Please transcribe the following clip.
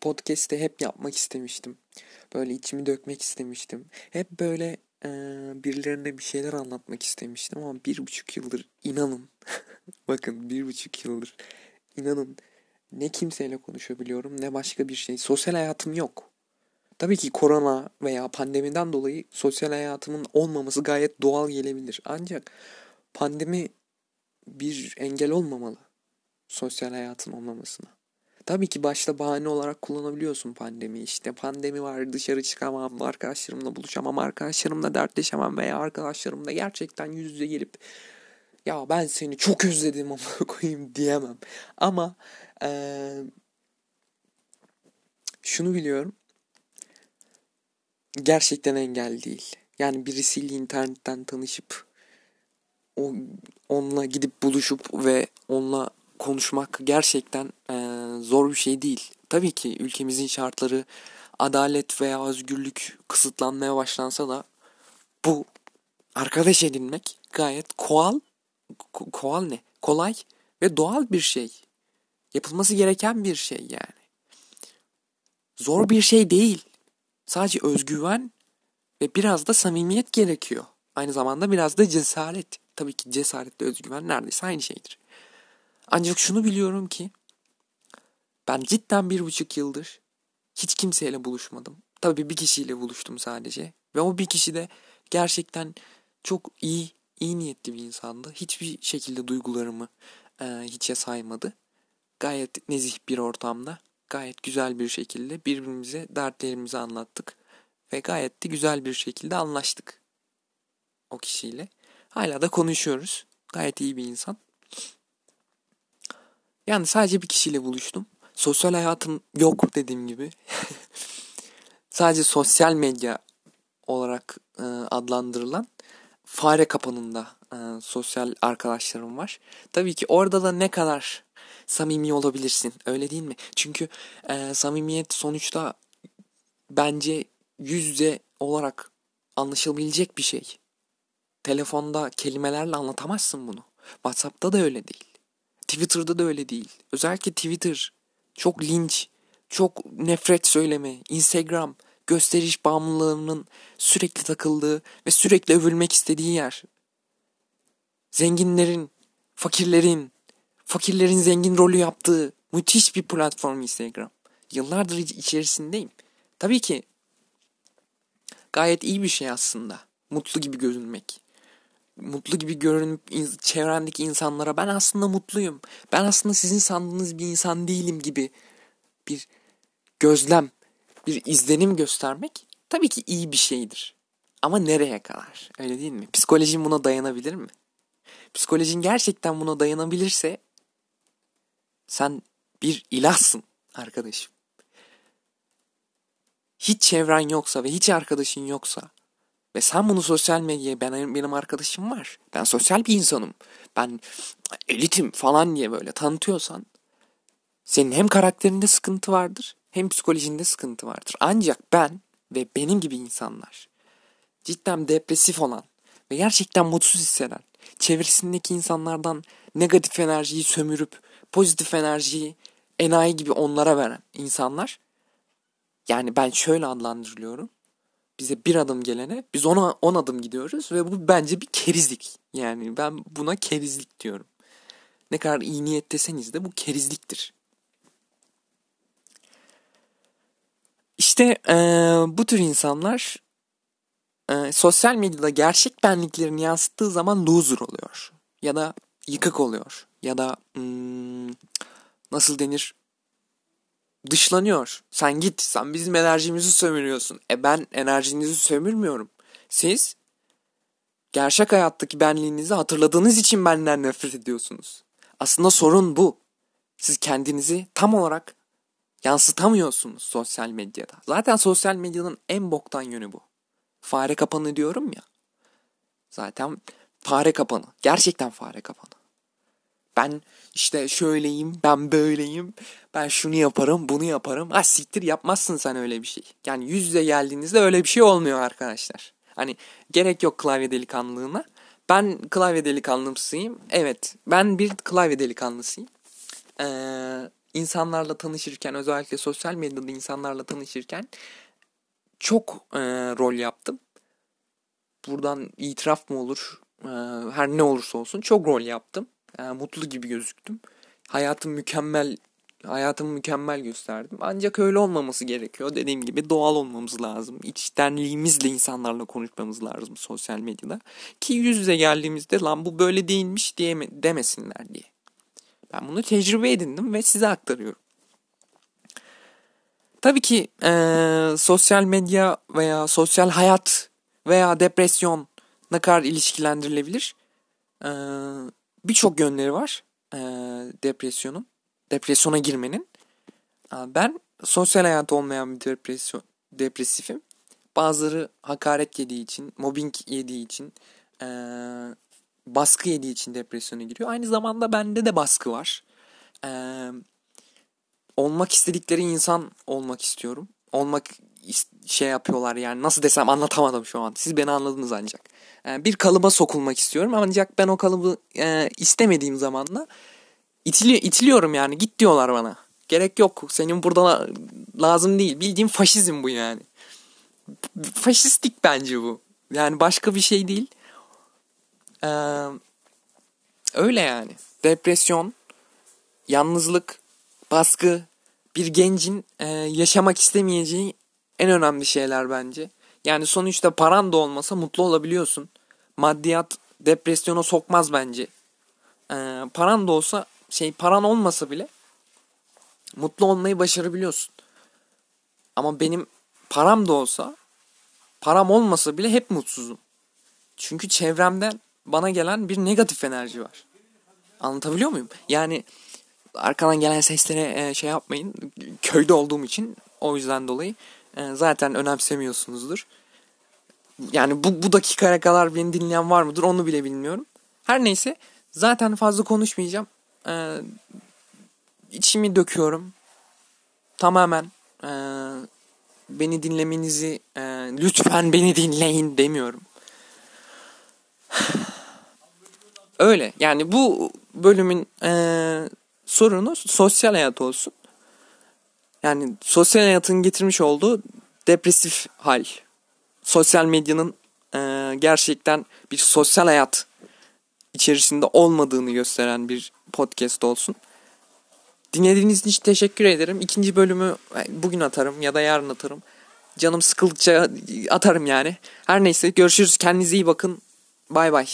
podcast'te hep yapmak istemiştim. Böyle içimi dökmek istemiştim. Hep böyle e, birilerine bir şeyler anlatmak istemiştim ama bir buçuk yıldır inanın. bakın bir buçuk yıldır inanın ne kimseyle konuşabiliyorum ne başka bir şey. Sosyal hayatım yok. Tabii ki korona veya pandemiden dolayı sosyal hayatımın olmaması gayet doğal gelebilir. Ancak pandemi bir engel olmamalı sosyal hayatın olmamasına. Tabii ki başta bahane olarak kullanabiliyorsun pandemi. İşte pandemi var dışarı çıkamam, arkadaşlarımla buluşamam, arkadaşlarımla dertleşemem veya arkadaşlarımla gerçekten yüz yüze gelip ya ben seni çok özledim ama koyayım diyemem. Ama ee, şunu biliyorum. Gerçekten engel değil. Yani birisiyle internetten tanışıp o onunla gidip buluşup ve onunla konuşmak gerçekten e, zor bir şey değil. Tabii ki ülkemizin şartları adalet veya özgürlük kısıtlanmaya başlansa da bu arkadaş edinmek gayet koal koal ne? Kolay ve doğal bir şey. Yapılması gereken bir şey yani. Zor bir şey değil. Sadece özgüven ve biraz da samimiyet gerekiyor. Aynı zamanda biraz da cesaret. Tabii ki cesaretle özgüven neredeyse aynı şeydir. Ancak şunu biliyorum ki ben cidden bir buçuk yıldır hiç kimseyle buluşmadım. Tabii bir kişiyle buluştum sadece. Ve o bir kişi de gerçekten çok iyi, iyi niyetli bir insandı. Hiçbir şekilde duygularımı e, hiçe saymadı. Gayet nezih bir ortamda, gayet güzel bir şekilde birbirimize dertlerimizi anlattık. Ve gayet de güzel bir şekilde anlaştık o kişiyle. Hala da konuşuyoruz. Gayet iyi bir insan. Yani sadece bir kişiyle buluştum. Sosyal hayatım yok dediğim gibi. sadece sosyal medya olarak e, adlandırılan fare kapanında e, sosyal arkadaşlarım var. Tabii ki orada da ne kadar samimi olabilirsin öyle değil mi? Çünkü e, samimiyet sonuçta bence yüz yüze olarak anlaşılabilecek bir şey. Telefonda kelimelerle anlatamazsın bunu. WhatsApp'ta da öyle değil. Twitter'da da öyle değil. Özellikle Twitter çok linç, çok nefret söyleme, Instagram gösteriş bağımlılığının sürekli takıldığı ve sürekli övülmek istediği yer. Zenginlerin, fakirlerin, fakirlerin zengin rolü yaptığı müthiş bir platform Instagram. Yıllardır içerisindeyim. Tabii ki gayet iyi bir şey aslında. Mutlu gibi görünmek mutlu gibi görünüp çevrendeki insanlara ben aslında mutluyum. Ben aslında sizin sandığınız bir insan değilim gibi bir gözlem, bir izlenim göstermek tabii ki iyi bir şeydir. Ama nereye kadar? Öyle değil mi? Psikolojin buna dayanabilir mi? Psikolojin gerçekten buna dayanabilirse sen bir ilahsın arkadaşım. Hiç çevren yoksa ve hiç arkadaşın yoksa ve sen bunu sosyal medyaya ben benim arkadaşım var. Ben sosyal bir insanım. Ben elitim falan diye böyle tanıtıyorsan senin hem karakterinde sıkıntı vardır hem psikolojinde sıkıntı vardır. Ancak ben ve benim gibi insanlar cidden depresif olan ve gerçekten mutsuz hisseden, çevresindeki insanlardan negatif enerjiyi sömürüp pozitif enerjiyi enayi gibi onlara veren insanlar yani ben şöyle adlandırılıyorum bize bir adım gelene biz ona on adım gidiyoruz ve bu bence bir kerizlik. Yani ben buna kerizlik diyorum. Ne kadar iyi niyet deseniz de bu kerizliktir. İşte e, bu tür insanlar e, sosyal medyada gerçek benliklerini yansıttığı zaman loser oluyor. Ya da yıkık oluyor. Ya da hmm, nasıl denir dışlanıyor. Sen git sen bizim enerjimizi sömürüyorsun. E ben enerjinizi sömürmüyorum. Siz gerçek hayattaki benliğinizi hatırladığınız için benden nefret ediyorsunuz. Aslında sorun bu. Siz kendinizi tam olarak yansıtamıyorsunuz sosyal medyada. Zaten sosyal medyanın en boktan yönü bu. Fare kapanı diyorum ya. Zaten fare kapanı. Gerçekten fare kapanı. Ben işte şöyleyim, ben böyleyim, ben şunu yaparım, bunu yaparım. Ha siktir yapmazsın sen öyle bir şey. Yani yüz yüze geldiğinizde öyle bir şey olmuyor arkadaşlar. Hani gerek yok klavye delikanlılığına. Ben klavye delikanlımsıyım. Evet ben bir klavye delikanlısıyım. Ee, insanlarla tanışırken özellikle sosyal medyada insanlarla tanışırken çok e, rol yaptım. Buradan itiraf mı olur? E, her ne olursa olsun çok rol yaptım. E, mutlu gibi gözüktüm. Hayatım mükemmel hayatımı mükemmel gösterdim. Ancak öyle olmaması gerekiyor. Dediğim gibi doğal olmamız lazım. İçtenliğimizle insanlarla konuşmamız lazım sosyal medyada. Ki yüz yüze geldiğimizde lan bu böyle değilmiş diye demesinler diye. Ben bunu tecrübe edindim ve size aktarıyorum. Tabii ki e, sosyal medya veya sosyal hayat veya depresyon ne kadar ilişkilendirilebilir? E, Birçok yönleri var e, depresyonun depresyona girmenin. Ben sosyal hayat olmayan bir depresyon, depresifim. Bazıları hakaret yediği için, mobbing yediği için, e, baskı yediği için depresyona giriyor. Aynı zamanda bende de baskı var. E, olmak istedikleri insan olmak istiyorum. Olmak şey yapıyorlar yani nasıl desem anlatamadım şu an. Siz beni anladınız ancak. E, bir kalıba sokulmak istiyorum ancak ben o kalıbı e, istemediğim zaman da İtili, itiliyorum yani git diyorlar bana. Gerek yok senin burada lazım değil. Bildiğin faşizm bu yani. Faşistik bence bu. Yani başka bir şey değil. Ee, öyle yani. Depresyon, yalnızlık, baskı bir gencin e, yaşamak istemeyeceği en önemli şeyler bence. Yani sonuçta paran da olmasa mutlu olabiliyorsun. Maddiyat depresyona sokmaz bence. Ee, paran da olsa şey paran olmasa bile mutlu olmayı başarabiliyorsun. Ama benim param da olsa param olmasa bile hep mutsuzum. Çünkü çevremden bana gelen bir negatif enerji var. Anlatabiliyor muyum? Yani arkadan gelen seslere e, şey yapmayın. Köyde olduğum için o yüzden dolayı zaten önemsemiyorsunuzdur. Yani bu, bu dakikaya kadar beni dinleyen var mıdır onu bile bilmiyorum. Her neyse zaten fazla konuşmayacağım e, içimi döküyorum. Tamamen e, beni dinlemenizi e, lütfen beni dinleyin demiyorum. Öyle yani bu bölümün e, sorunu sosyal hayat olsun. Yani sosyal hayatın getirmiş olduğu depresif hal. Sosyal medyanın e, gerçekten bir sosyal hayat içerisinde olmadığını gösteren bir podcast olsun. Dinlediğiniz için teşekkür ederim. İkinci bölümü bugün atarım ya da yarın atarım. Canım sıkıldıkça atarım yani. Her neyse görüşürüz. Kendinize iyi bakın. Bay bay.